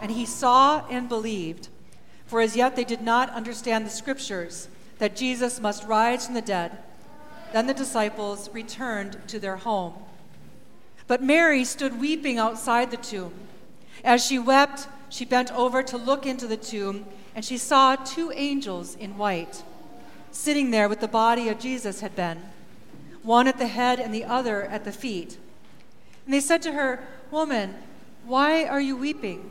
and he saw and believed. For as yet they did not understand the scriptures that Jesus must rise from the dead. Then the disciples returned to their home. But Mary stood weeping outside the tomb. As she wept, she bent over to look into the tomb, and she saw two angels in white, sitting there with the body of Jesus had been, one at the head and the other at the feet. And they said to her, Woman, why are you weeping?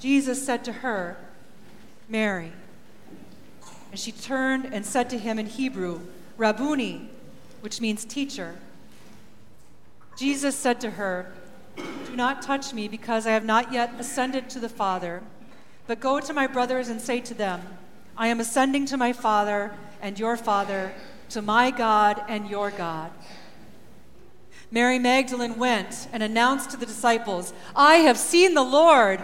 Jesus said to her, Mary. And she turned and said to him in Hebrew, Rabboni, which means teacher. Jesus said to her, Do not touch me, because I have not yet ascended to the Father, but go to my brothers and say to them, I am ascending to my Father and your Father, to my God and your God. Mary Magdalene went and announced to the disciples, I have seen the Lord.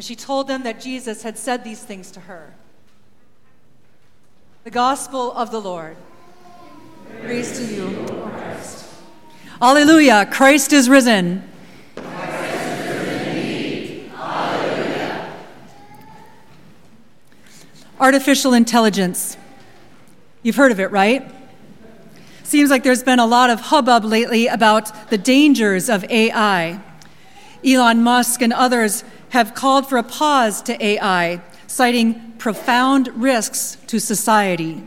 And she told them that Jesus had said these things to her. The Gospel of the Lord. Praise, to you, O Christ. Alleluia, Christ is risen. Artificial intelligence. You've heard of it, right? Seems like there's been a lot of hubbub lately about the dangers of AI. Elon Musk and others have called for a pause to AI, citing profound risks to society.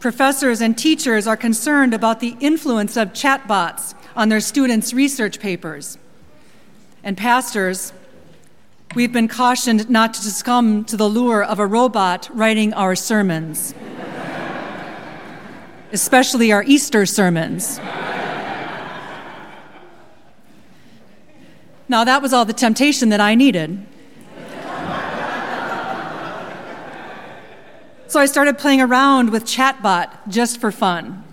Professors and teachers are concerned about the influence of chatbots on their students' research papers. And pastors, we've been cautioned not to succumb to the lure of a robot writing our sermons especially our Easter sermons. Now, that was all the temptation that I needed. So I started playing around with Chatbot just for fun.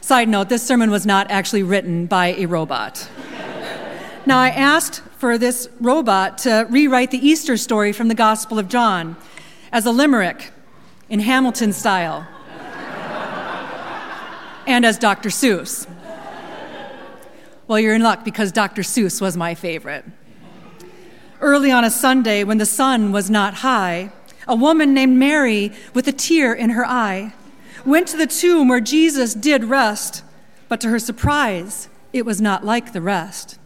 Side note, this sermon was not actually written by a robot. Now, I asked for this robot to rewrite the Easter story from the Gospel of John as a limerick in Hamilton style and as Dr. Seuss. Well, you're in luck because Dr. Seuss was my favorite. Early on a Sunday, when the sun was not high, a woman named Mary, with a tear in her eye, went to the tomb where Jesus did rest, but to her surprise, it was not like the rest.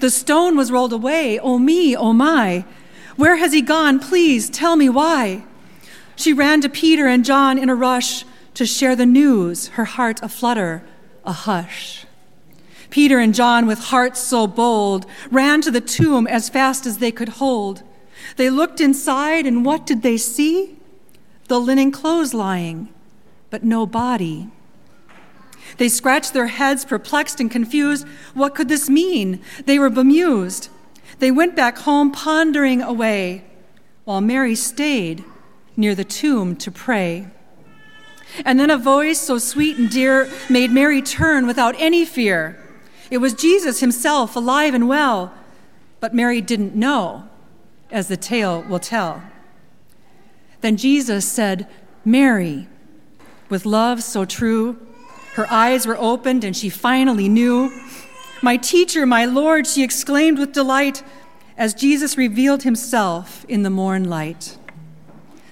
The stone was rolled away. Oh me, oh my. Where has he gone? Please tell me why. She ran to Peter and John in a rush to share the news, her heart aflutter, a hush. Peter and John, with hearts so bold, ran to the tomb as fast as they could hold. They looked inside, and what did they see? The linen clothes lying, but no body. They scratched their heads, perplexed and confused. What could this mean? They were bemused. They went back home, pondering away, while Mary stayed near the tomb to pray. And then a voice so sweet and dear made Mary turn without any fear. It was Jesus himself, alive and well. But Mary didn't know, as the tale will tell. Then Jesus said, Mary, with love so true. Her eyes were opened and she finally knew. My teacher, my Lord, she exclaimed with delight as Jesus revealed himself in the morn light.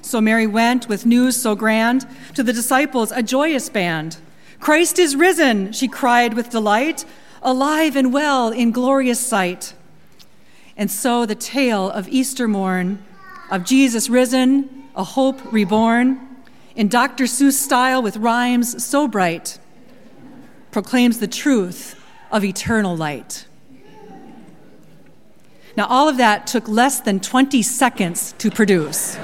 So Mary went with news so grand to the disciples, a joyous band. Christ is risen, she cried with delight, alive and well in glorious sight. And so the tale of Easter morn, of Jesus risen, a hope reborn, in Dr. Seuss style with rhymes so bright, proclaims the truth of eternal light. Now, all of that took less than 20 seconds to produce.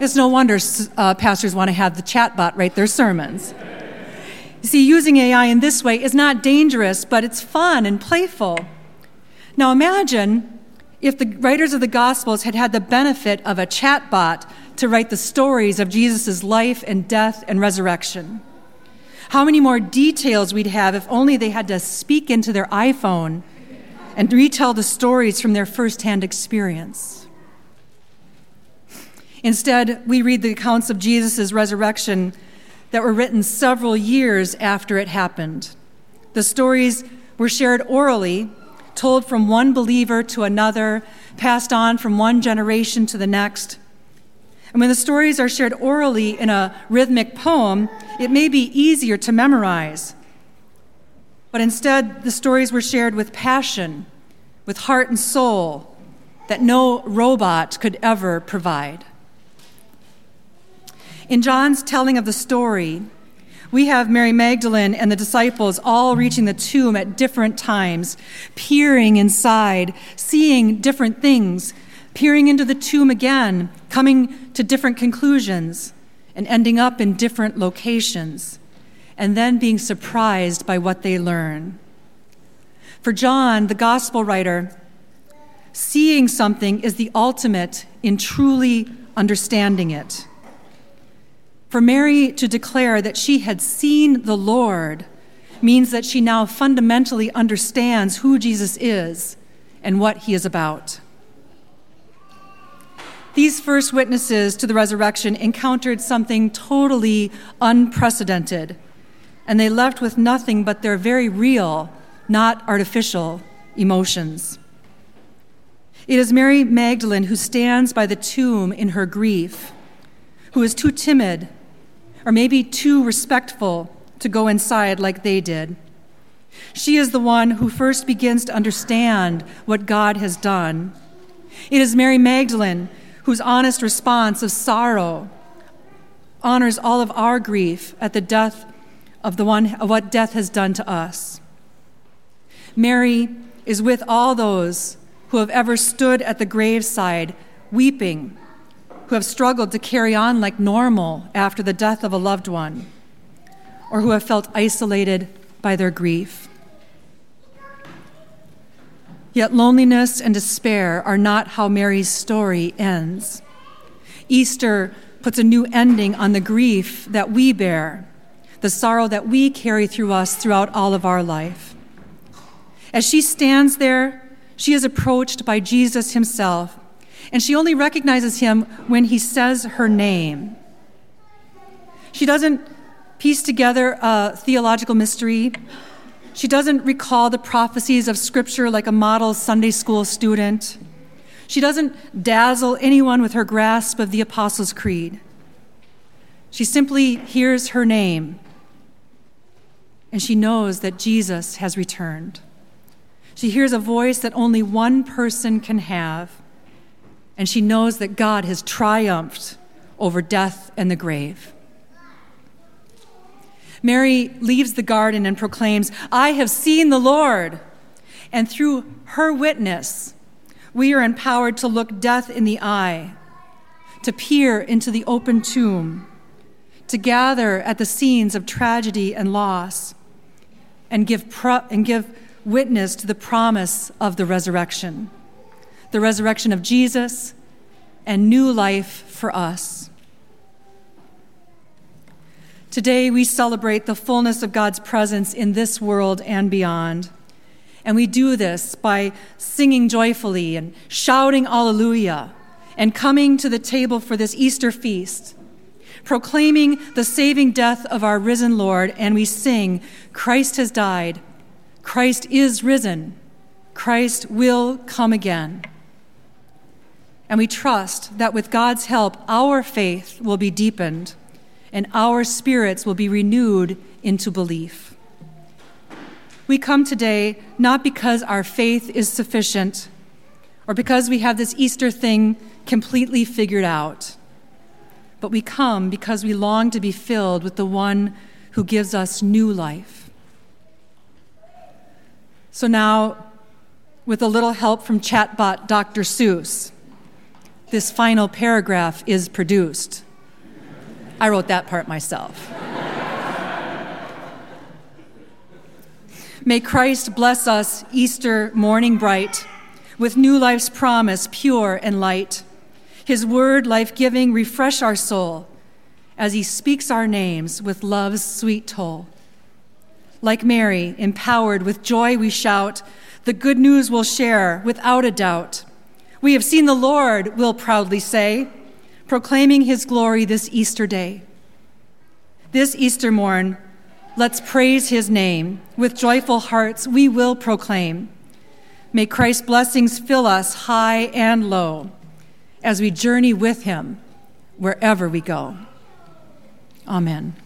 It's no wonder uh, pastors want to have the chatbot write their sermons. You see, using AI in this way is not dangerous, but it's fun and playful. Now, imagine if the writers of the Gospels had had the benefit of a chatbot to write the stories of Jesus' life and death and resurrection. How many more details we'd have if only they had to speak into their iPhone and retell the stories from their firsthand experience. Instead, we read the accounts of Jesus' resurrection that were written several years after it happened. The stories were shared orally, told from one believer to another, passed on from one generation to the next. And when the stories are shared orally in a rhythmic poem, it may be easier to memorize. But instead, the stories were shared with passion, with heart and soul that no robot could ever provide. In John's telling of the story, we have Mary Magdalene and the disciples all reaching the tomb at different times, peering inside, seeing different things, peering into the tomb again, coming to different conclusions, and ending up in different locations, and then being surprised by what they learn. For John, the gospel writer, seeing something is the ultimate in truly understanding it. For Mary to declare that she had seen the Lord means that she now fundamentally understands who Jesus is and what he is about. These first witnesses to the resurrection encountered something totally unprecedented, and they left with nothing but their very real, not artificial, emotions. It is Mary Magdalene who stands by the tomb in her grief, who is too timid or maybe too respectful to go inside like they did. She is the one who first begins to understand what God has done. It is Mary Magdalene whose honest response of sorrow honors all of our grief at the death of the one of what death has done to us. Mary is with all those who have ever stood at the graveside weeping who have struggled to carry on like normal after the death of a loved one, or who have felt isolated by their grief. Yet loneliness and despair are not how Mary's story ends. Easter puts a new ending on the grief that we bear, the sorrow that we carry through us throughout all of our life. As she stands there, she is approached by Jesus himself and she only recognizes him when he says her name. She doesn't piece together a theological mystery. She doesn't recall the prophecies of Scripture like a model Sunday school student. She doesn't dazzle anyone with her grasp of the Apostles' Creed. She simply hears her name, and she knows that Jesus has returned. She hears a voice that only one person can have and she knows that God has triumphed over death and the grave. Mary leaves the garden and proclaims, I have seen the Lord. And through her witness, we are empowered to look death in the eye, to peer into the open tomb, to gather at the scenes of tragedy and loss, and give, pro- and give witness to the promise of the resurrection the resurrection of Jesus, and new life for us. Today, we celebrate the fullness of God's presence in this world and beyond. And we do this by singing joyfully and shouting Alleluia and coming to the table for this Easter feast, proclaiming the saving death of our risen Lord, and we sing, Christ has died, Christ is risen, Christ will come again. And we trust that with God's help, our faith will be deepened and our spirits will be renewed into belief. We come today not because our faith is sufficient or because we have this Easter thing completely figured out, but we come because we long to be filled with the one who gives us new life. So now, with a little help from chatbot Dr. Seuss, this final paragraph is produced. I wrote that part myself. May Christ bless us, Easter morning bright, with new life's promise, pure and light. His word, life giving, refresh our soul as he speaks our names with love's sweet toll. Like Mary, empowered with joy, we shout, the good news we'll share without a doubt. We have seen the Lord, we'll proudly say, proclaiming his glory this Easter day. This Easter morn, Let's praise his name. With joyful hearts, we will proclaim. May Christ's blessings fill us high and low as we journey with him wherever we go. Amen.